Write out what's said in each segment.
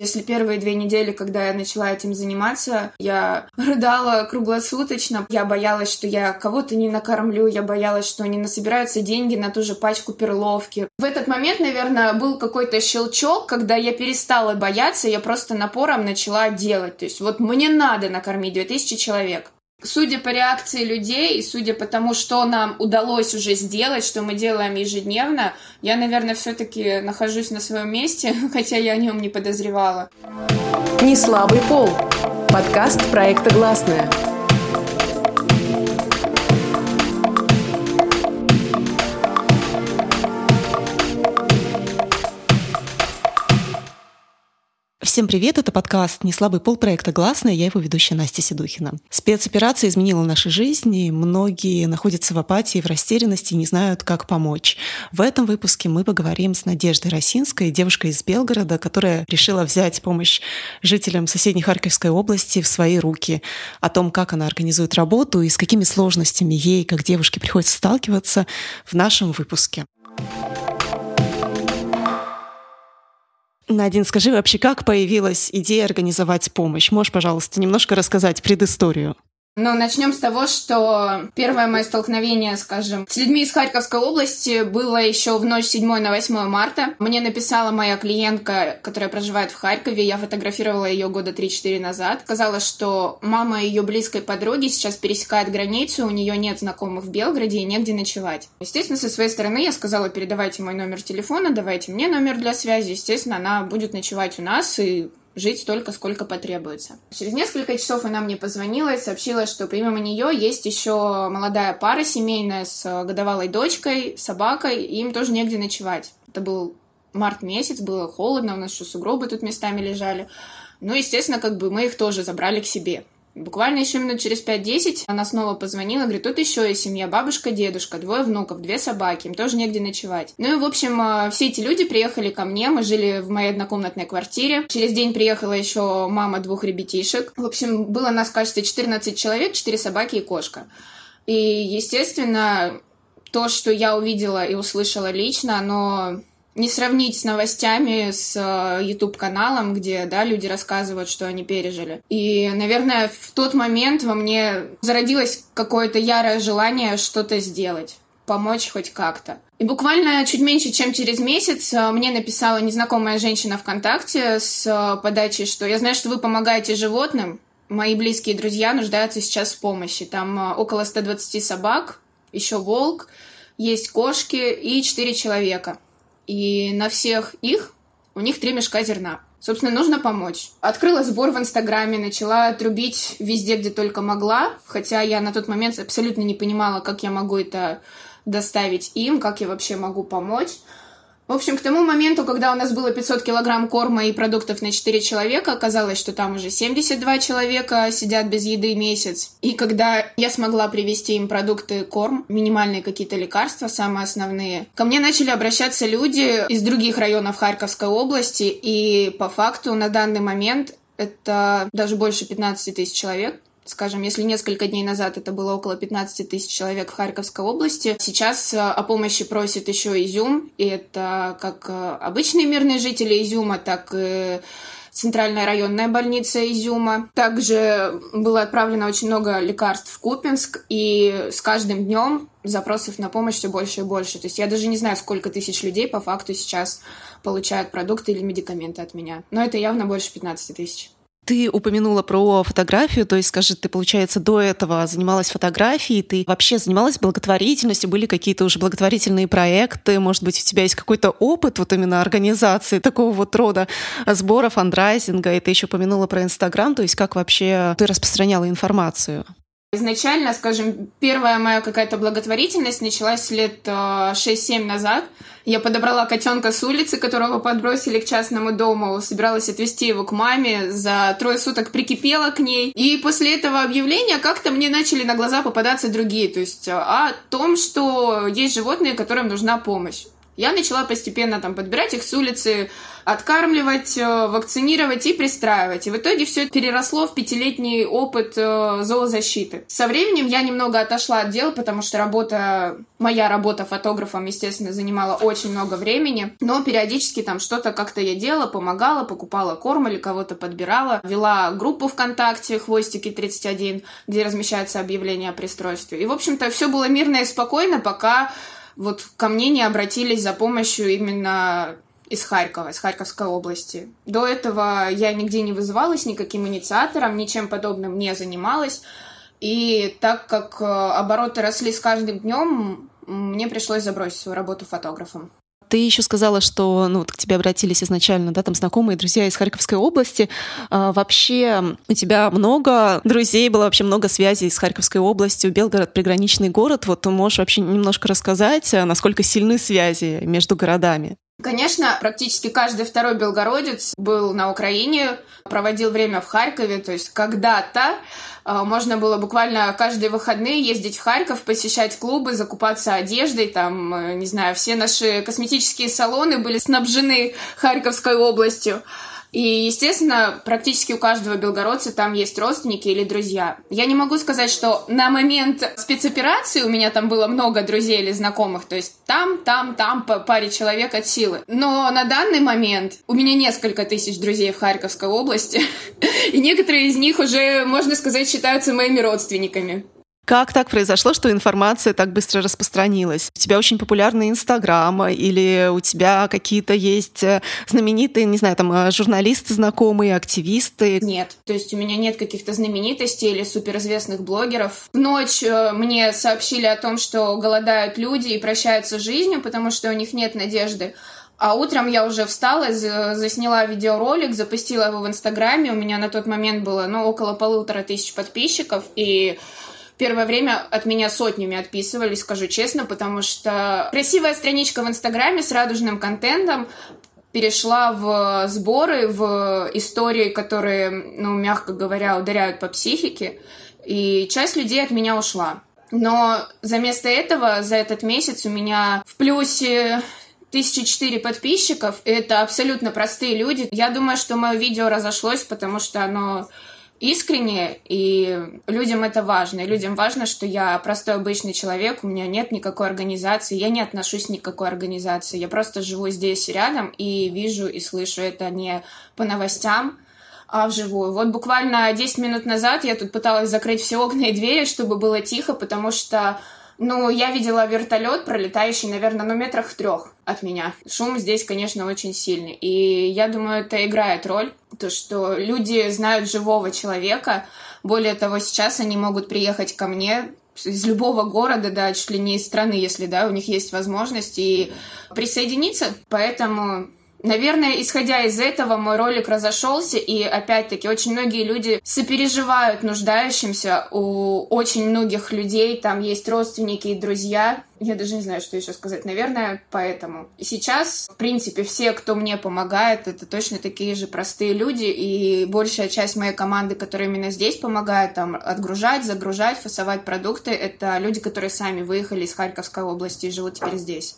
Если первые две недели, когда я начала этим заниматься, я рыдала круглосуточно. Я боялась, что я кого-то не накормлю, я боялась, что не насобираются деньги на ту же пачку перловки. В этот момент, наверное, был какой-то щелчок, когда я перестала бояться, я просто напором начала делать. То есть вот мне надо накормить 2000 человек. Судя по реакции людей судя по тому, что нам удалось уже сделать, что мы делаем ежедневно, я, наверное, все-таки нахожусь на своем месте, хотя я о нем не подозревала. Не слабый пол. Подкаст проекта «Гласная». Всем привет, это подкаст «Не слабый пол» проекта «Гласная», я его ведущая Настя Седухина. Спецоперация изменила наши жизни, многие находятся в апатии, в растерянности не знают, как помочь. В этом выпуске мы поговорим с Надеждой Росинской, девушкой из Белгорода, которая решила взять помощь жителям соседней Харьковской области в свои руки, о том, как она организует работу и с какими сложностями ей, как девушке, приходится сталкиваться в нашем выпуске. Надин, скажи вообще, как появилась идея организовать помощь? Можешь, пожалуйста, немножко рассказать предысторию? Ну, начнем с того, что первое мое столкновение, скажем, с людьми из Харьковской области было еще в ночь 7 на 8 марта. Мне написала моя клиентка, которая проживает в Харькове. Я фотографировала ее года 3-4 назад. Сказала, что мама ее близкой подруги сейчас пересекает границу, у нее нет знакомых в Белгороде и негде ночевать. Естественно, со своей стороны я сказала, передавайте мой номер телефона, давайте мне номер для связи. Естественно, она будет ночевать у нас и жить столько, сколько потребуется. Через несколько часов она мне позвонила и сообщила, что помимо нее есть еще молодая пара семейная с годовалой дочкой, собакой, и им тоже негде ночевать. Это был март месяц, было холодно, у нас еще сугробы тут местами лежали. Ну, естественно, как бы мы их тоже забрали к себе. Буквально еще минут через 5-10 она снова позвонила, говорит, тут еще есть семья, бабушка, дедушка, двое внуков, две собаки, им тоже негде ночевать. Ну и, в общем, э, все эти люди приехали ко мне, мы жили в моей однокомнатной квартире. Через день приехала еще мама двух ребятишек. В общем, было нас, кажется, 14 человек, 4 собаки и кошка. И, естественно, то, что я увидела и услышала лично, оно не сравнить с новостями, с э, YouTube-каналом, где, да, люди рассказывают, что они пережили. И, наверное, в тот момент во мне зародилось какое-то ярое желание что-то сделать помочь хоть как-то. И буквально чуть меньше, чем через месяц э, мне написала незнакомая женщина ВКонтакте с э, подачей, что я знаю, что вы помогаете животным, мои близкие друзья нуждаются сейчас в помощи. Там около 120 собак, еще волк, есть кошки и 4 человека. И на всех их у них три мешка зерна. Собственно, нужно помочь. Открыла сбор в Инстаграме, начала трубить везде, где только могла, хотя я на тот момент абсолютно не понимала, как я могу это доставить им, как я вообще могу помочь. В общем, к тому моменту, когда у нас было 500 килограмм корма и продуктов на 4 человека, оказалось, что там уже 72 человека сидят без еды месяц. И когда я смогла привезти им продукты, корм, минимальные какие-то лекарства, самые основные, ко мне начали обращаться люди из других районов Харьковской области, и по факту на данный момент это даже больше 15 тысяч человек, Скажем, если несколько дней назад это было около 15 тысяч человек в Харьковской области, сейчас э, о помощи просит еще Изюм, и это как э, обычные мирные жители Изюма, так и Центральная районная больница Изюма. Также было отправлено очень много лекарств в Купинск, и с каждым днем запросов на помощь все больше и больше. То есть я даже не знаю, сколько тысяч людей по факту сейчас получают продукты или медикаменты от меня. Но это явно больше 15 тысяч. Ты упомянула про фотографию, то есть, скажи, ты, получается, до этого занималась фотографией, ты вообще занималась благотворительностью, были какие-то уже благотворительные проекты, может быть, у тебя есть какой-то опыт вот именно организации такого вот рода сбора, фандрайзинга, и ты еще упомянула про Инстаграм, то есть как вообще ты распространяла информацию? Изначально, скажем, первая моя какая-то благотворительность началась лет 6-7 э, назад. Я подобрала котенка с улицы, которого подбросили к частному дому, собиралась отвезти его к маме, за трое суток прикипела к ней. И после этого объявления как-то мне начали на глаза попадаться другие, то есть э, о том, что есть животные, которым нужна помощь. Я начала постепенно там подбирать их с улицы, откармливать, э, вакцинировать и пристраивать. И в итоге все это переросло в пятилетний опыт э, зоозащиты. Со временем я немного отошла от дела, потому что работа, моя работа фотографом, естественно, занимала очень много времени. Но периодически там что-то как-то я делала, помогала, покупала корм или кого-то подбирала. Вела группу ВКонтакте «Хвостики 31», где размещается объявление о пристройстве. И, в общем-то, все было мирно и спокойно, пока вот ко мне не обратились за помощью именно из Харькова, из Харьковской области. До этого я нигде не вызывалась никаким инициатором, ничем подобным не занималась. И так как э, обороты росли с каждым днем, мне пришлось забросить свою работу фотографом. Ты еще сказала, что ну, вот к тебе обратились изначально, да, там знакомые друзья из Харьковской области. А, вообще у тебя много друзей, было вообще много связей с Харьковской областью. Белгород приграничный город. Вот ты можешь вообще немножко рассказать, а, насколько сильны связи между городами? Конечно, практически каждый второй белгородец был на Украине, проводил время в Харькове, то есть когда-то а, можно было буквально каждые выходные ездить в Харьков, посещать клубы, закупаться одеждой, там, э, не знаю, все наши косметические салоны были снабжены Харьковской областью. И, естественно, практически у каждого белгородца там есть родственники или друзья. Я не могу сказать, что на момент спецоперации у меня там было много друзей или знакомых, то есть там, там, там по паре человек от силы. Но на данный момент у меня несколько тысяч друзей в Харьковской области, и некоторые из них уже, можно сказать, считаются моими родственниками. Как так произошло, что информация так быстро распространилась? У тебя очень популярный Инстаграм или у тебя какие-то есть э, знаменитые, не знаю, там э, журналисты знакомые, активисты? Нет, то есть у меня нет каких-то знаменитостей или суперизвестных блогеров. В ночь э, мне сообщили о том, что голодают люди и прощаются с жизнью, потому что у них нет надежды. А утром я уже встала, засняла видеоролик, запустила его в Инстаграме. У меня на тот момент было, ну, около полутора тысяч подписчиков. И первое время от меня сотнями отписывались, скажу честно, потому что красивая страничка в Инстаграме с радужным контентом перешла в сборы, в истории, которые, ну, мягко говоря, ударяют по психике, и часть людей от меня ушла. Но за место этого за этот месяц у меня в плюсе тысячи четыре подписчиков. Это абсолютно простые люди. Я думаю, что мое видео разошлось, потому что оно искренне, и людям это важно. И людям важно, что я простой обычный человек, у меня нет никакой организации, я не отношусь ни к какой организации. Я просто живу здесь рядом и вижу и слышу это не по новостям, а вживую. Вот буквально 10 минут назад я тут пыталась закрыть все окна и двери, чтобы было тихо, потому что ну, я видела вертолет, пролетающий, наверное, ну, метрах в трех от меня. Шум здесь, конечно, очень сильный. И я думаю, это играет роль, то, что люди знают живого человека. Более того, сейчас они могут приехать ко мне из любого города, да, чуть ли не из страны, если, да, у них есть возможность и присоединиться. Поэтому Наверное, исходя из этого, мой ролик разошелся, и опять-таки очень многие люди сопереживают нуждающимся. У очень многих людей там есть родственники и друзья. Я даже не знаю, что еще сказать. Наверное, поэтому. Сейчас, в принципе, все, кто мне помогает, это точно такие же простые люди, и большая часть моей команды, которая именно здесь помогает, там, отгружать, загружать, фасовать продукты, это люди, которые сами выехали из Харьковской области и живут теперь здесь.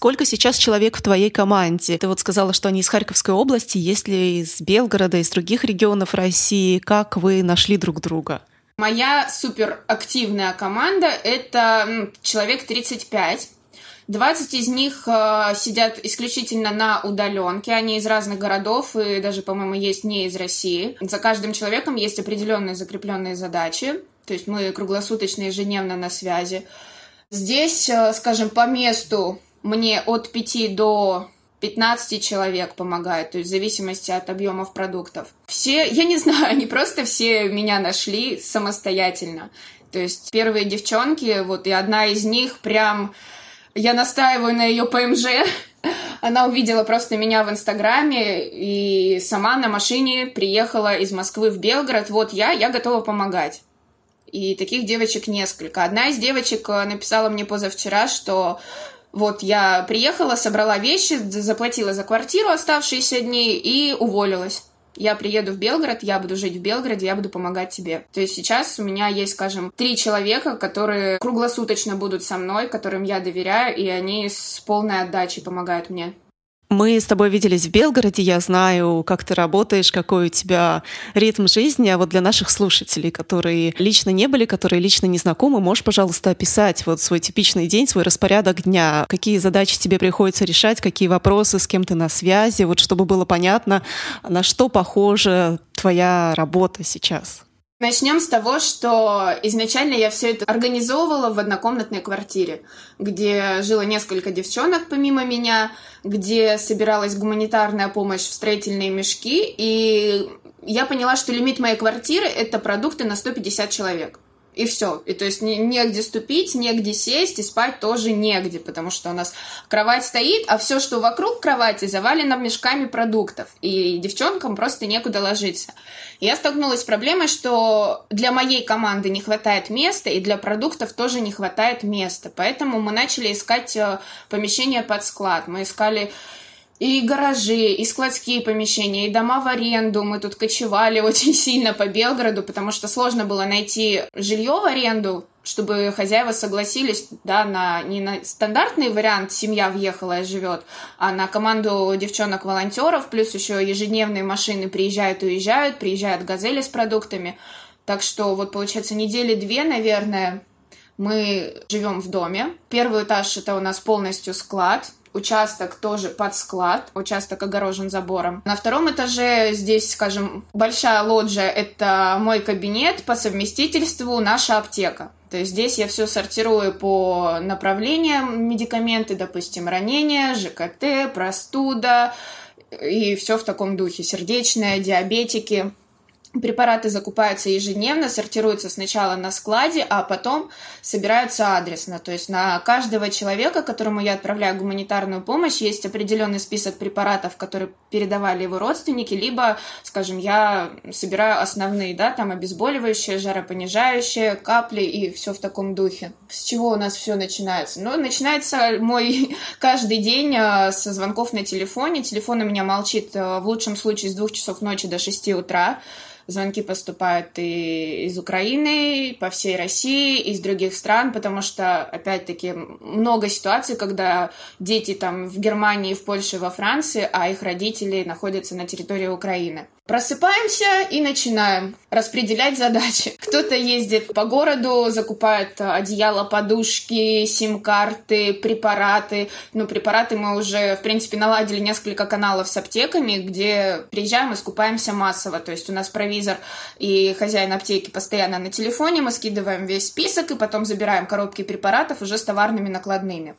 Сколько сейчас человек в твоей команде? Ты вот сказала, что они из Харьковской области, есть ли из Белгорода, из других регионов России? Как вы нашли друг друга? Моя суперактивная команда — это человек 35. 20 из них э, сидят исключительно на удаленке, они из разных городов и даже, по-моему, есть не из России. За каждым человеком есть определенные закрепленные задачи, то есть мы круглосуточно, ежедневно на связи. Здесь, э, скажем, по месту мне от 5 до 15 человек помогает, то есть в зависимости от объемов продуктов. Все, я не знаю, они просто все меня нашли самостоятельно. То есть первые девчонки, вот и одна из них прям, я настаиваю на ее ПМЖ, она увидела просто меня в Инстаграме и сама на машине приехала из Москвы в Белгород. Вот я, я готова помогать. И таких девочек несколько. Одна из девочек э, написала мне позавчера, что вот я приехала, собрала вещи, заплатила за квартиру оставшиеся дни и уволилась. я приеду в Белгород, я буду жить в Белгороде, я буду помогать тебе. То есть сейчас у меня есть, скажем, три человека, которые круглосуточно будут со мной, которым я доверяю, и они с полной отдачей помогают мне. Мы с тобой виделись в Белгороде, я знаю, как ты работаешь, какой у тебя ритм жизни, а вот для наших слушателей, которые лично не были, которые лично не знакомы, можешь, пожалуйста, описать вот свой типичный день, свой распорядок дня, какие задачи тебе приходится решать, какие вопросы, с кем ты на связи, вот чтобы было понятно, на что похожа твоя работа сейчас. Начнем с того, что изначально я все это организовывала в однокомнатной квартире, где жило несколько девчонок помимо меня, где собиралась гуманитарная помощь в строительные мешки, и я поняла, что лимит моей квартиры — это продукты на 150 человек. И все. И то есть не, негде ступить, негде сесть, и спать тоже негде, потому что у нас кровать стоит, а все, что вокруг кровати, завалено мешками продуктов. И девчонкам просто некуда ложиться. Я столкнулась с проблемой, что для моей команды не хватает места, и для продуктов тоже не хватает места. Поэтому мы начали искать э, помещение под склад. Мы искали и гаражи, и складские помещения, и дома в аренду. Мы тут кочевали очень сильно по Белгороду, потому что сложно было найти жилье в аренду, чтобы хозяева согласились, да, на не на стандартный вариант семья въехала и живет, а на команду девчонок-волонтеров, плюс еще ежедневные машины приезжают и уезжают, приезжают газели с продуктами. Так что вот получается недели две, наверное, мы живем в доме. Первый этаж это у нас полностью склад, Участок тоже под склад, участок огорожен забором. На втором этаже здесь, скажем, большая лоджия — это мой кабинет, по совместительству наша аптека. То есть здесь я все сортирую по направлениям медикаменты, допустим, ранения, ЖКТ, простуда и все в таком духе. Сердечная, диабетики. Препараты закупаются ежедневно, сортируются сначала на складе, а потом собираются адресно. То есть на каждого человека, которому я отправляю гуманитарную помощь, есть определенный список препаратов, которые передавали его родственники, либо, скажем, я собираю основные, да, там обезболивающие, жаропонижающие, капли и все в таком духе. С чего у нас все начинается? Ну, начинается мой каждый день э, со звонков на телефоне. Телефон у меня молчит э, в лучшем случае с двух часов ночи до 6 утра. Звонки поступают и из Украины, по всей России, из других стран, потому что, опять-таки, много ситуаций, когда дети там в Германии, в Польше, во Франции, а их родители находятся на территории Украины. Просыпаемся и начинаем распределять задачи. Кто-то ездит по городу, закупает одеяло, подушки, сим-карты, препараты. Ну, препараты мы уже, в принципе, наладили несколько каналов с аптеками, где приезжаем и скупаемся массово. То есть у нас провизор и хозяин аптеки постоянно на телефоне, мы скидываем весь список и потом забираем коробки препаратов уже с товарными накладными.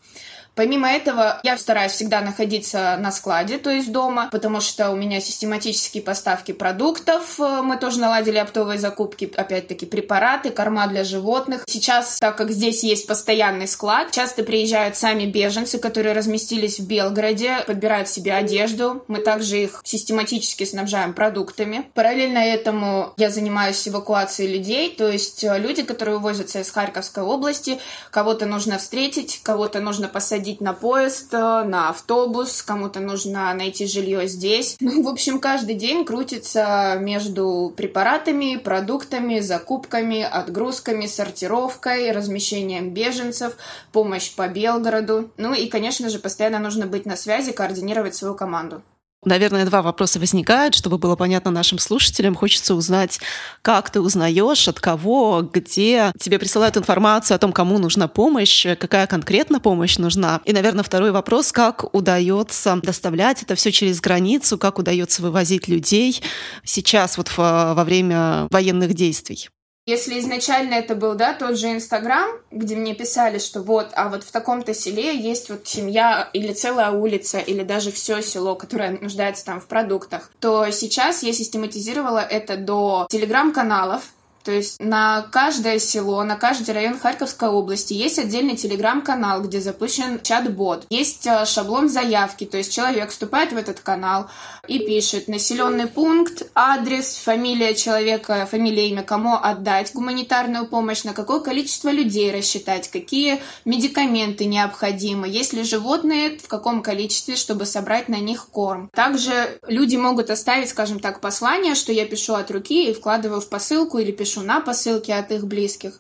Помимо этого, я стараюсь всегда находиться на складе, то есть дома, потому что у меня систематические поставки продуктов. Мы тоже наладили оптовые закупки, опять-таки, препараты, корма для животных. Сейчас, так как здесь есть постоянный склад, часто приезжают сами беженцы, которые разместились в Белгороде, подбирают себе одежду. Мы также их систематически снабжаем продуктами. Параллельно этому я занимаюсь эвакуацией людей, то есть э, люди, которые увозятся из Харьковской области, кого-то нужно встретить, кого-то нужно посадить садить на поезд, э, на автобус, кому-то нужно найти жилье здесь. Ну, в общем, каждый день крутится между препаратами, продуктами, закупками, отгрузками, сортировкой, размещением беженцев, помощь по Белгороду. Ну и, конечно же, постоянно нужно быть на связи, координировать свою команду. Наверное, два вопроса возникают, чтобы было понятно нашим слушателям. Хочется узнать, как ты узнаешь, от кого, где тебе присылают информацию о том, кому нужна помощь, какая конкретно помощь нужна. И, наверное, второй вопрос, как удается доставлять это все через границу, как удается вывозить людей сейчас вот во время военных действий. Если изначально это был, да, тот же Инстаграм, где мне писали, что вот, а вот в таком-то селе есть вот семья или целая улица, или даже все село, которое нуждается там в продуктах, то сейчас я систематизировала это до телеграм-каналов, То есть на каждое село, на каждый район Харьковской области есть отдельный телеграм-канал, где запущен чат-бот. Есть э, шаблон заявки, то есть человек вступает в этот канал и пишет населенный пункт, адрес, фамилия человека, фамилия, имя, кому отдать гуманитарную помощь, на какое количество людей рассчитать, какие медикаменты необходимы, есть ли животные, в каком количестве, чтобы собрать на них корм. Также люди могут оставить, скажем так, послание, что я пишу от руки и вкладываю в посылку или пишу на посылки от их близких.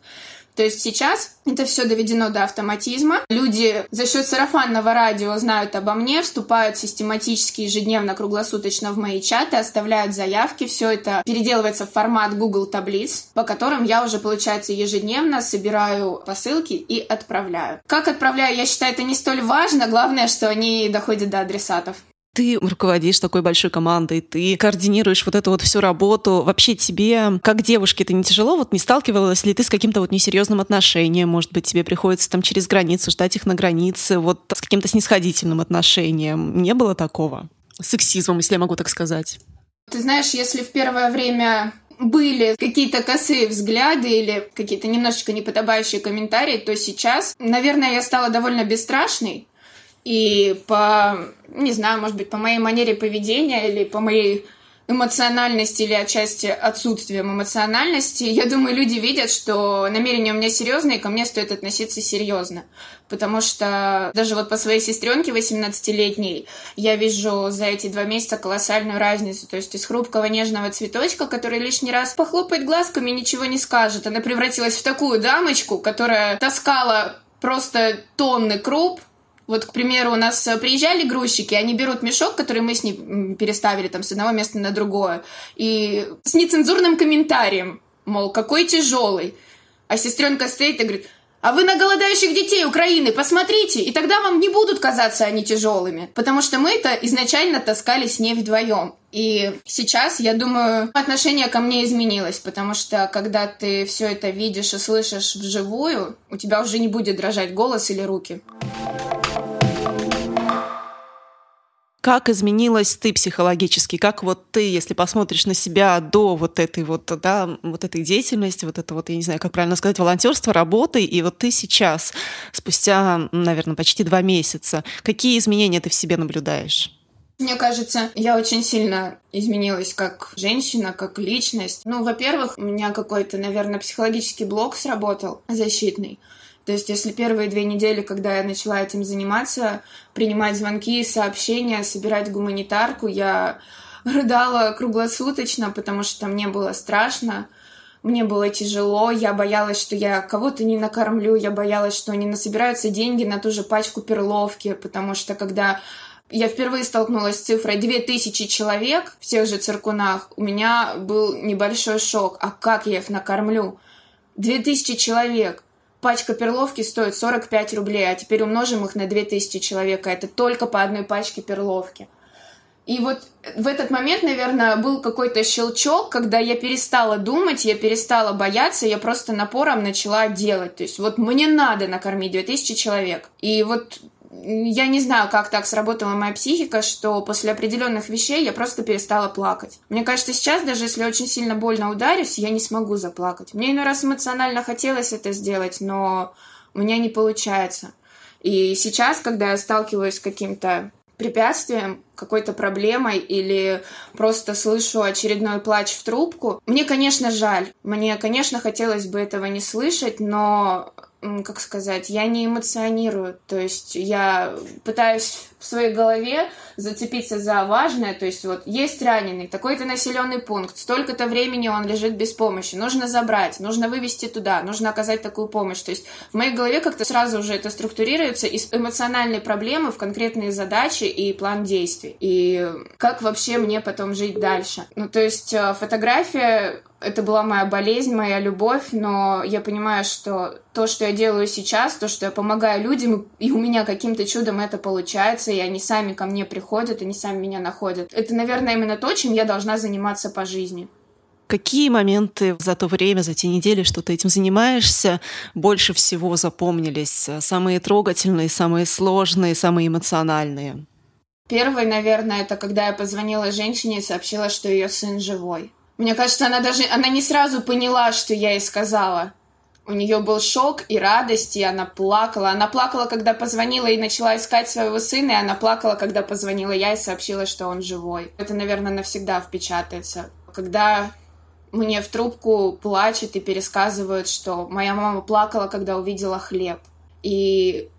То есть сейчас это все доведено до автоматизма. Люди за счет сарафанного радио знают обо мне, вступают систематически ежедневно, круглосуточно в мои чаты, оставляют заявки. Все это переделывается в формат Google таблиц, по которым я уже, получается, ежедневно собираю посылки и отправляю. Как отправляю, я считаю, это не столь важно. Главное, что они доходят до адресатов. Ты руководишь такой большой командой, ты координируешь вот эту вот всю работу. Вообще тебе, как девушке, это не тяжело? Вот не сталкивалась ли ты с каким-то вот несерьезным отношением? Может быть, тебе приходится там через границу ждать их на границе, вот с каким-то снисходительным отношением? Не было такого? Сексизмом, если я могу так сказать. Ты знаешь, если в первое время были какие-то косые взгляды или какие-то немножечко неподобающие комментарии, то сейчас, наверное, я стала довольно бесстрашной. И по, не знаю, может быть, по моей манере поведения или по моей эмоциональности или отчасти отсутствием эмоциональности, я думаю, люди видят, что намерения у меня серьезные, и ко мне стоит относиться серьезно. Потому что даже вот по своей сестренке 18-летней я вижу за эти два месяца колоссальную разницу. То есть из хрупкого нежного цветочка, который лишний раз похлопает глазками, ничего не скажет, она превратилась в такую дамочку, которая таскала просто тонны круп, вот, к примеру, у нас э, приезжали грузчики, они берут мешок, который мы с ним переставили там с одного места на другое, и с нецензурным комментарием, мол, какой тяжелый. А сестренка стоит и говорит, а вы на голодающих детей Украины посмотрите, и тогда вам не будут казаться они тяжелыми. Потому что мы это изначально таскали с ней вдвоем. И сейчас, я думаю, отношение ко мне изменилось, потому что когда ты все это видишь и слышишь вживую, у тебя уже не будет дрожать голос или руки. Как изменилась ты психологически? Как вот ты, если посмотришь на себя до вот этой вот, да, вот этой деятельности, вот это вот, я не знаю, как правильно сказать, волонтерство, работы, и вот ты сейчас, спустя, наверное, почти два месяца, какие изменения ты в себе наблюдаешь? Мне кажется, я очень сильно изменилась как женщина, как личность. Ну, во-первых, у меня какой-то, наверное, психологический блок сработал защитный. То есть, если первые две недели, когда я начала этим заниматься, принимать звонки, сообщения, собирать гуманитарку, я рыдала круглосуточно, потому что мне было страшно, мне было тяжело, я боялась, что я кого-то не накормлю, я боялась, что не насобираются деньги на ту же пачку перловки, потому что когда я впервые столкнулась с цифрой 2000 человек в тех же циркунах, у меня был небольшой шок. А как я их накормлю? 2000 человек пачка перловки стоит 45 рублей, а теперь умножим их на 2000 человек, а это только по одной пачке перловки. И вот в этот момент, наверное, был какой-то щелчок, когда я перестала думать, я перестала бояться, я просто напором начала делать. То есть вот мне надо накормить 2000 человек. И вот я не знаю, как так сработала моя психика, что после определенных вещей я просто перестала плакать. Мне кажется, сейчас, даже если очень сильно больно ударюсь, я не смогу заплакать. Мне иной раз эмоционально хотелось это сделать, но у меня не получается. И сейчас, когда я сталкиваюсь с каким-то препятствием, какой-то проблемой или просто слышу очередной плач в трубку, мне, конечно, жаль. Мне, конечно, хотелось бы этого не слышать, но как сказать, я не эмоционирую, то есть я пытаюсь в своей голове зацепиться за важное, то есть вот есть раненый, такой-то населенный пункт, столько-то времени он лежит без помощи, нужно забрать, нужно вывести туда, нужно оказать такую помощь, то есть в моей голове как-то сразу уже это структурируется из эмоциональной проблемы в конкретные задачи и план действий, и как вообще мне потом жить дальше. Ну, то есть э, фотография это была моя болезнь, моя любовь, но я понимаю, что то, что я делаю сейчас, то, что я помогаю людям, и у меня каким-то чудом это получается, и они сами ко мне приходят, они сами меня находят. Это, наверное, именно то, чем я должна заниматься по жизни. Какие моменты за то время, за те недели, что ты этим занимаешься, больше всего запомнились? Самые трогательные, самые сложные, самые эмоциональные? Первый, наверное, это когда я позвонила женщине и сообщила, что ее сын живой. Мне кажется, она даже, она не сразу поняла, что я ей сказала. У нее был шок и радость, и она плакала. Она плакала, когда позвонила и начала искать своего сына, и она плакала, когда позвонила я и сообщила, что он живой. Это, наверное, навсегда впечатается. Когда мне в трубку плачут и пересказывают, что моя мама плакала, когда увидела хлеб. И,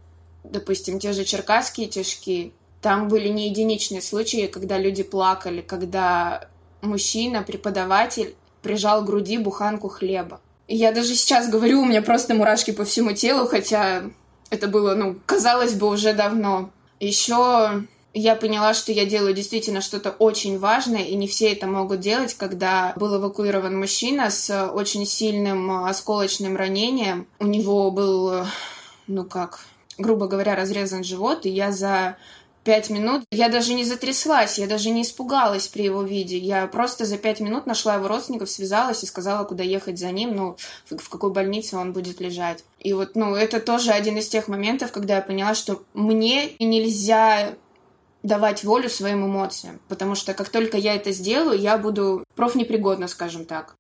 допустим, те же черкасские тяжки, там были не единичные случаи, когда люди плакали, когда мужчина, преподаватель, прижал к груди буханку хлеба. Я даже сейчас говорю, у меня просто мурашки по всему телу, хотя это было, ну, казалось бы, уже давно. Еще я поняла, что я делаю действительно что-то очень важное, и не все это могут делать, когда был эвакуирован мужчина с очень сильным осколочным ранением. У него был, ну как, грубо говоря, разрезан живот, и я за пять минут. Я даже не затряслась, я даже не испугалась при его виде. Я просто за пять минут нашла его родственников, связалась и сказала, куда ехать за ним, ну, в какой больнице он будет лежать. И вот, ну, это тоже один из тех моментов, когда я поняла, что мне нельзя давать волю своим эмоциям, потому что как только я это сделаю, я буду профнепригодна, скажем так.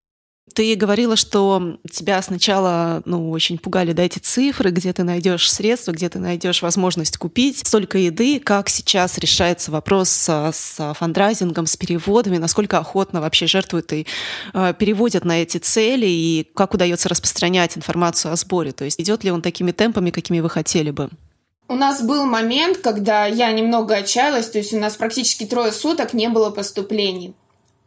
Ты говорила, что тебя сначала ну, очень пугали да, эти цифры, где ты найдешь средства, где ты найдешь возможность купить столько еды. Как сейчас решается вопрос с фандрайзингом, с переводами, насколько охотно вообще жертвуют и э, переводят на эти цели, и как удается распространять информацию о сборе? То есть идет ли он такими темпами, какими вы хотели бы? У нас был момент, когда я немного отчаялась, то есть у нас практически трое суток не было поступлений.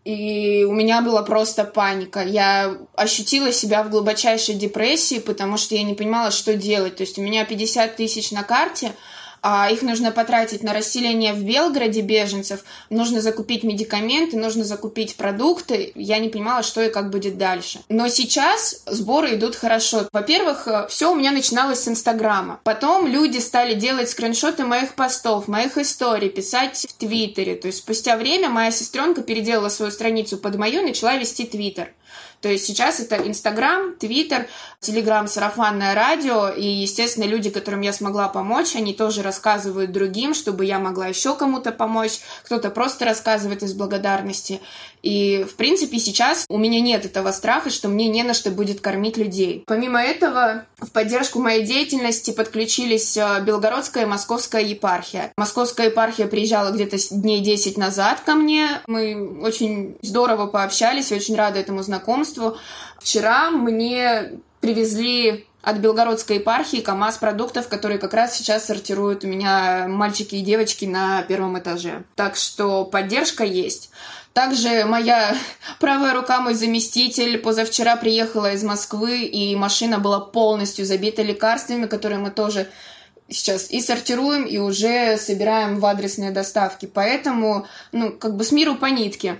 И у меня была просто паника. Я ощутила себя в глубочайшей депрессии, потому что я не понимала, что делать. То есть у меня 50 тысяч на карте, а их нужно потратить на расселение в Белгороде беженцев, нужно закупить медикаменты, нужно закупить продукты. Я не понимала, что и как будет дальше. Но сейчас сборы идут хорошо. Во-первых, э, все у меня начиналось с Инстаграма. Потом люди стали делать скриншоты моих постов, моих историй, писать в Твиттере. То есть спустя время моя сестренка переделала свою страницу под мою и начала вести Твиттер. То есть сейчас это Инстаграм, Твиттер, Телеграм, сарафанное радио, и, естественно, люди, которым я смогла помочь, они тоже рассказывают другим, чтобы я могла еще кому-то помочь, кто-то просто рассказывает из благодарности. И, в принципе, сейчас у меня нет этого страха, что мне не на что будет кормить людей. Помимо этого, в поддержку моей деятельности подключились э, Белгородская и Московская епархия. Московская епархия приезжала где-то дней 10 назад ко мне. Мы очень здорово пообщались, очень рада этому знакомству. Вчера мне привезли от Белгородской епархии КАМАЗ продуктов, которые как раз сейчас сортируют у меня мальчики и девочки на первом этаже. Так что поддержка есть. Также моя правая рука, мой заместитель, позавчера приехала из Москвы, и машина была полностью забита лекарствами, которые мы тоже сейчас и сортируем, и уже собираем в адресные доставки. Поэтому, ну, как бы с миру по нитке.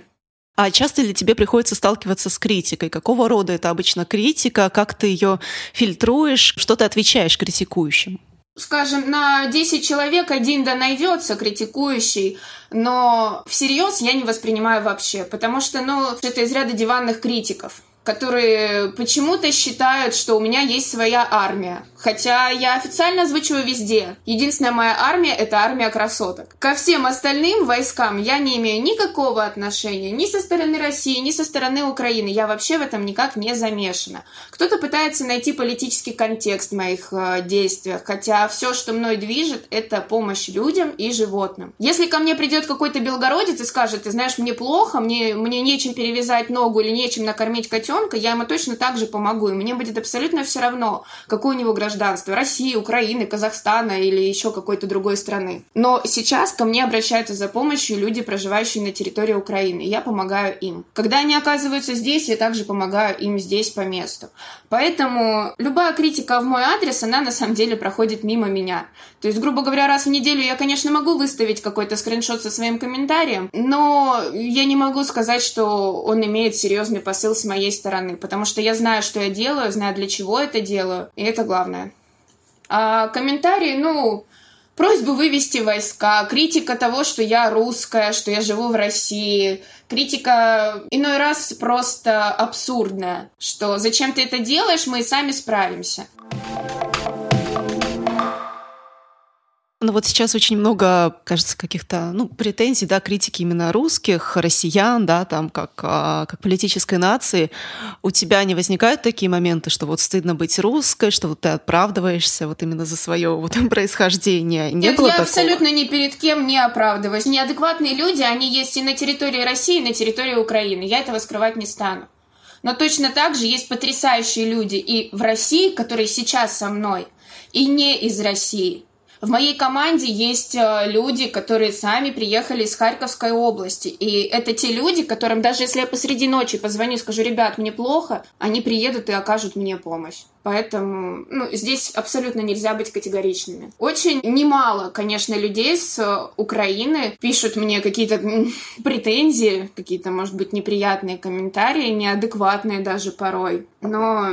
А часто ли тебе приходится сталкиваться с критикой? Какого рода это обычно критика? Как ты ее фильтруешь? Что ты отвечаешь критикующим? Скажем, на 10 человек один да найдется критикующий, но всерьез я не воспринимаю вообще, потому что, ну, это из ряда диванных критиков которые почему-то считают, что у меня есть своя армия. Хотя я официально озвучиваю везде. Единственная моя армия — это армия красоток. Ко всем остальным войскам я не имею никакого отношения ни со стороны России, ни со стороны Украины. Я вообще в этом никак не замешана. Кто-то пытается найти политический контекст в моих э, действиях, хотя все, что мной движет, это помощь людям и животным. Если ко мне придет какой-то белгородец и скажет, ты знаешь, мне плохо, мне, мне нечем перевязать ногу или нечем накормить котенка, ребенка, я ему точно так же помогу. И мне будет абсолютно все равно, какое у него гражданство. России, Украины, Казахстана или еще какой-то другой страны. Но сейчас ко мне обращаются за помощью люди, проживающие на территории Украины. Я помогаю им. Когда они оказываются здесь, я также помогаю им здесь по месту. Поэтому любая критика в мой адрес, она на самом деле проходит мимо меня. То есть, грубо говоря, раз в неделю я, конечно, могу выставить какой-то скриншот со своим комментарием, но я не могу сказать, что он имеет серьезный посыл с моей стороны, потому что я знаю, что я делаю, знаю, для чего это делаю, и это главное. А комментарии, ну, просьбу вывести войска, критика того, что я русская, что я живу в России, критика иной раз просто абсурдная, что зачем ты это делаешь, мы и сами справимся. Но вот сейчас очень много, кажется, каких-то ну, претензий, да, критики именно русских, россиян, да, там, как, а, как политической нации. У тебя не возникают такие моменты, что вот стыдно быть русской, что вот ты оправдываешься вот именно за свое вот происхождение? Не Нет, было я такого? абсолютно ни перед кем не оправдываюсь. Неадекватные люди, они есть и на территории России, и на территории Украины. Я этого скрывать не стану. Но точно так же есть потрясающие люди и в России, которые сейчас со мной, и не из России. В моей команде есть э, люди, которые сами приехали из Харьковской области. И это те люди, которым даже если я посреди ночи позвоню и скажу, ребят, мне плохо, они приедут и окажут мне помощь. Поэтому ну, здесь абсолютно нельзя быть категоричными. Очень немало, конечно, людей с э, Украины пишут мне какие-то претензии, какие-то, может быть, неприятные комментарии, неадекватные даже порой. Но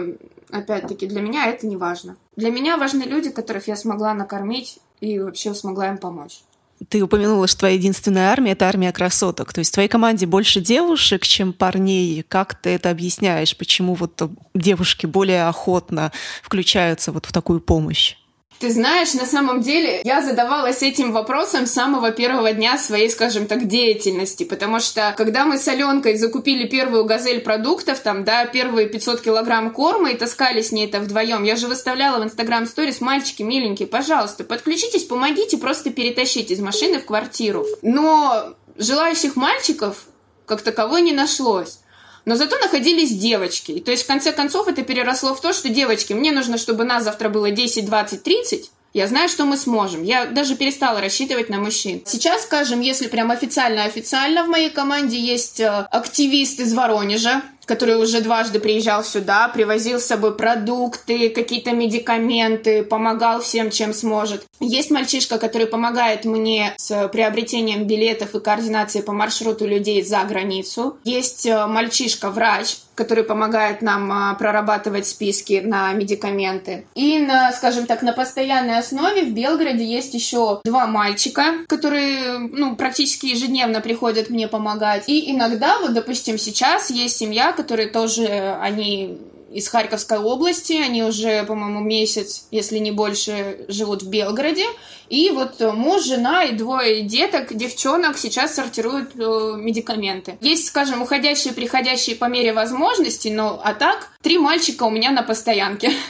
опять-таки, для меня это не важно. Для меня важны люди, которых я смогла накормить и вообще смогла им помочь. Ты упомянула, что твоя единственная армия — это армия красоток. То есть в твоей команде больше девушек, чем парней. Как ты это объясняешь? Почему вот девушки более охотно включаются вот в такую помощь? Ты знаешь, на самом деле я задавалась этим вопросом с самого первого дня своей, скажем так, деятельности, потому что когда мы с Аленкой закупили первую газель продуктов, там, да, первые 500 килограмм корма и таскали с ней это вдвоем, я же выставляла в Инстаграм сторис, мальчики миленькие, пожалуйста, подключитесь, помогите просто перетащить из машины в квартиру. Но желающих мальчиков как таковой не нашлось. Но зато находились девочки. То есть, в конце концов, это переросло в то, что девочки, мне нужно, чтобы нас завтра было 10, 20, 30, я знаю, что мы сможем. Я даже перестала рассчитывать на мужчин. Сейчас, скажем, если прям официально-официально в моей команде есть э, активист из Воронежа, который уже дважды приезжал сюда, привозил с собой продукты, какие-то медикаменты, помогал всем, чем сможет. Есть мальчишка, который помогает мне с приобретением билетов и координацией по маршруту людей за границу. Есть э, мальчишка-врач, который помогает нам а, прорабатывать списки на медикаменты. И, на, скажем так, на постоянной основе в Белгороде есть еще два мальчика, которые ну, практически ежедневно приходят мне помогать. И иногда, вот, допустим, сейчас есть семья, которые тоже, они из Харьковской области. Они уже, по-моему, месяц, если не больше, живут в Белгороде. И вот муж, жена и двое деток, девчонок сейчас сортируют э, медикаменты. Есть, скажем, уходящие, приходящие по мере возможностей, но а так три мальчика у меня на постоянке.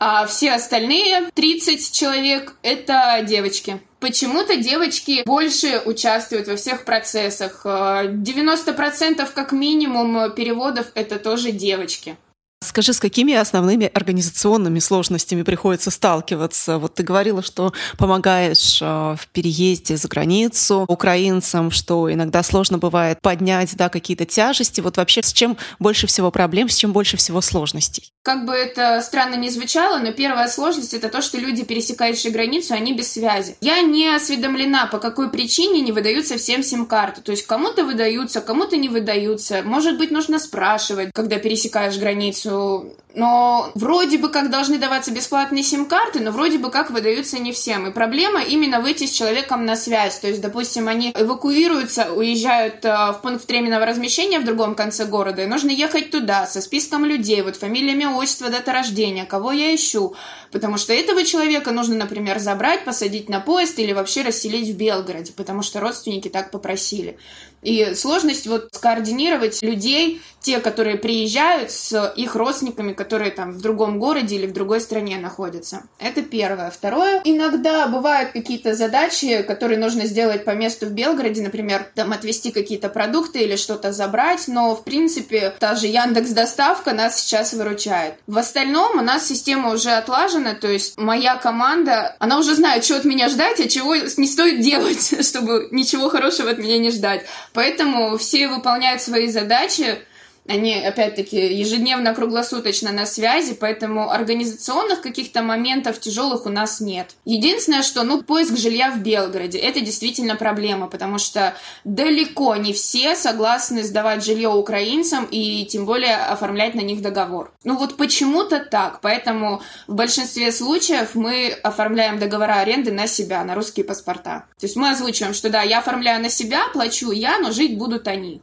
А все остальные 30 человек — это девочки. Почему-то девочки больше участвуют во всех процессах. 90% э, как минимум переводов — это тоже девочки. Скажи, с какими основными организационными сложностями приходится сталкиваться? Вот ты говорила, что помогаешь э, в переезде за границу украинцам, что иногда сложно бывает поднять да, какие-то тяжести. Вот вообще с чем больше всего проблем, с чем больше всего сложностей? Как бы это странно не звучало, но первая сложность это то, что люди, пересекающие границу, они без связи. Я не осведомлена, по какой причине не выдаются всем сим-карты. То есть кому-то выдаются, кому-то не выдаются. Может быть, нужно спрашивать, когда пересекаешь границу границу, но вроде бы как должны даваться бесплатные сим-карты, но вроде бы как выдаются не всем. И проблема именно выйти с человеком на связь. То есть, допустим, они эвакуируются, уезжают э, в пункт временного размещения в другом конце города, и нужно ехать туда со списком людей, вот фамилия, имя, отчество, дата рождения, кого я ищу. Потому что этого человека нужно, например, забрать, посадить на поезд или вообще расселить в Белгороде, потому что родственники так попросили. И сложность вот скоординировать людей, те, которые приезжают с их родственниками, которые там в другом городе или в другой стране находятся. Это первое. Второе, иногда бывают какие-то задачи, которые нужно сделать по месту в Белгороде, например, там отвезти какие-то продукты или что-то забрать, но в принципе та же Яндекс Доставка нас сейчас выручает. В остальном у нас система уже отлажена, то есть моя команда, она уже знает, что от меня ждать, а чего не стоит делать, чтобы ничего хорошего от меня не ждать. Поэтому все выполняют свои задачи, они, опять-таки, ежедневно, круглосуточно на связи, поэтому организационных каких-то моментов тяжелых у нас нет. Единственное, что, ну, поиск жилья в Белгороде, это действительно проблема, потому что далеко не все согласны сдавать жилье украинцам и тем более оформлять на них договор. Ну вот почему-то так, поэтому в большинстве случаев мы оформляем договора аренды на себя, на русские паспорта. То есть мы озвучиваем, что да, я оформляю на себя, плачу я, но жить будут они.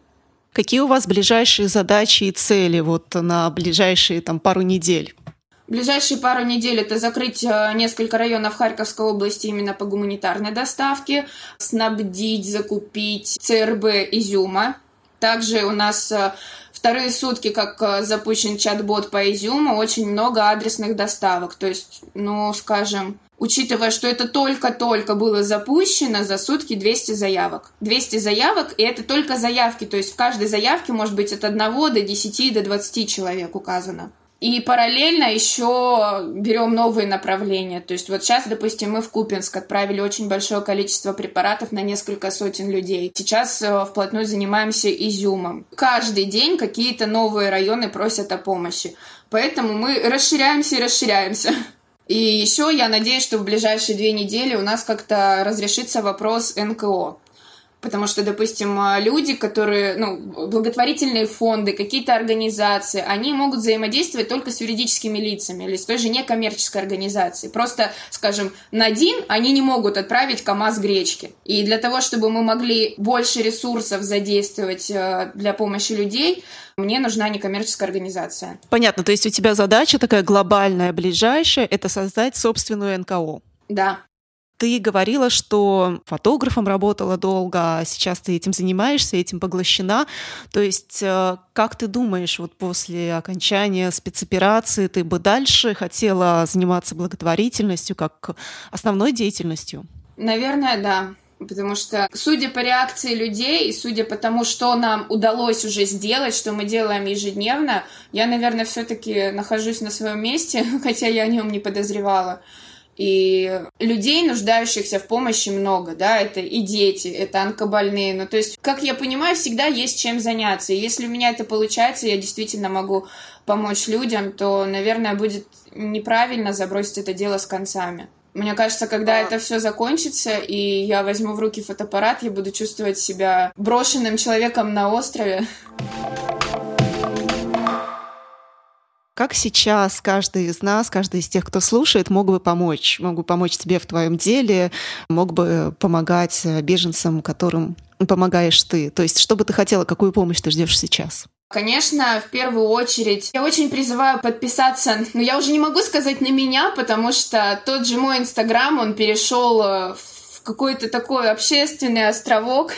Какие у вас ближайшие задачи и цели вот на ближайшие там пару недель? ближайшие пару недель это закрыть э, несколько районов Харьковской области именно по гуманитарной доставке, снабдить, закупить ЦРБ изюма. Также у нас э, вторые сутки, как э, запущен чат-бот по изюму, очень много адресных доставок. То есть, ну, скажем, учитывая, что это только-только было запущено, за сутки 200 заявок. 200 заявок, и это только заявки, то есть в каждой заявке может быть от 1 до 10 до 20 человек указано. И параллельно еще берем новые направления. То есть вот сейчас, допустим, мы в Купинск отправили очень большое количество препаратов на несколько сотен людей. Сейчас э, вплотную занимаемся изюмом. Каждый день какие-то новые районы просят о помощи. Поэтому мы расширяемся и расширяемся. И еще я надеюсь, что в ближайшие две недели у нас как-то разрешится вопрос НКО. Потому что, допустим, а, люди, которые, ну, благотворительные фонды, какие-то организации, они могут взаимодействовать только с юридическими лицами или с той же некоммерческой организацией. Просто, скажем, на ДИН они не могут отправить КАМАЗ гречки. И для того, чтобы мы могли больше ресурсов задействовать э, для помощи людей, мне нужна некоммерческая организация. Понятно, то есть у тебя задача такая глобальная, ближайшая, это создать собственную НКО. Да. Ты говорила, что фотографом работала долго, а сейчас ты этим занимаешься, этим поглощена. То есть, э, как ты думаешь, вот после окончания спецоперации ты бы дальше хотела заниматься благотворительностью как основной деятельностью? Наверное, да. Потому что, судя по реакции людей и судя по тому, что нам удалось уже сделать, что мы делаем ежедневно, я, наверное, все-таки нахожусь на своем месте, хотя я о нем не подозревала. И людей, нуждающихся в помощи, много, да, это и дети, это онкобольные. Ну, то есть, как я понимаю, всегда есть чем заняться. И если у меня это получается, я действительно могу помочь людям, то, наверное, будет неправильно забросить это дело с концами. Мне кажется, когда это все закончится, и я возьму в руки фотоаппарат, я буду чувствовать себя брошенным человеком на острове. Как сейчас каждый из нас, каждый из тех, кто слушает, мог бы помочь? Мог бы помочь тебе в твоем деле, мог бы помогать беженцам, которым помогаешь ты? То есть, что бы ты хотела, какую помощь ты ждешь сейчас? Конечно, в первую очередь, я очень призываю подписаться, но я уже не могу сказать на меня, потому что тот же мой Инстаграм, он перешел э, в какой-то такой общественный островок.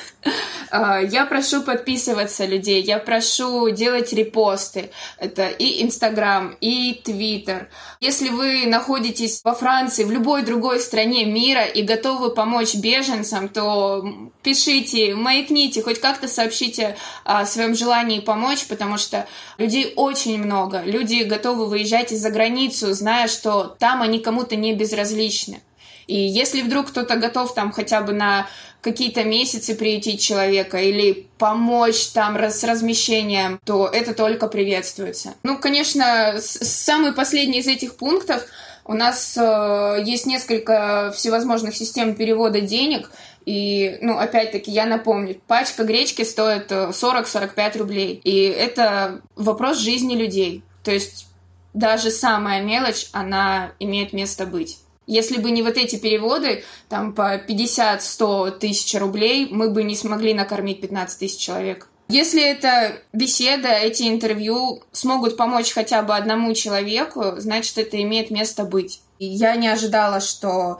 А, я прошу подписываться людей, я прошу делать репосты. Это и Инстаграм, и Твиттер. Если вы находитесь во Франции, в любой другой стране мира и готовы помочь беженцам, то пишите, маякните, хоть как-то сообщите о своем желании помочь, потому что людей очень много. Люди готовы выезжать из-за границу, зная, что там они кому-то не безразличны. И если вдруг кто-то готов там хотя бы на какие-то месяцы приютить человека или помочь там с размещением, то это только приветствуется. Ну, конечно, самый последний из этих пунктов у нас э, есть несколько всевозможных систем перевода денег, и, ну, опять-таки, я напомню, пачка гречки стоит 40-45 э, рублей, и это вопрос жизни людей. То есть даже самая мелочь, она имеет место быть. Если бы не вот эти переводы, там по 50-100 тысяч рублей, мы бы не смогли накормить 15 тысяч человек. Если эта беседа, эти интервью смогут помочь хотя бы одному человеку, значит, это имеет место быть. И я не ожидала, что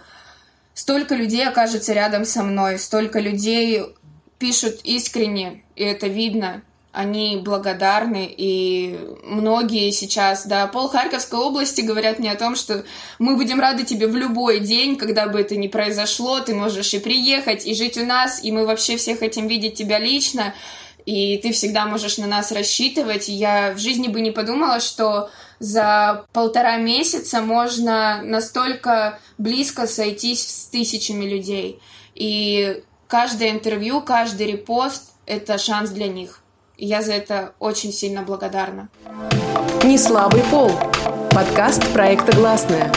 столько людей окажется рядом со мной, столько людей пишут искренне, и это видно они благодарны, и многие сейчас, да, пол Харьковской области говорят мне о том, что мы будем рады тебе в любой день, когда бы это ни произошло, ты можешь и приехать, и жить у нас, и мы вообще всех хотим видеть тебя лично, и ты всегда можешь на нас рассчитывать. Я в жизни бы не подумала, что за полтора месяца можно настолько близко сойтись с тысячами людей. И каждое интервью, каждый репост — это шанс для них. Я за это очень сильно благодарна. Не слабый пол. Подкаст проекта «Гласная».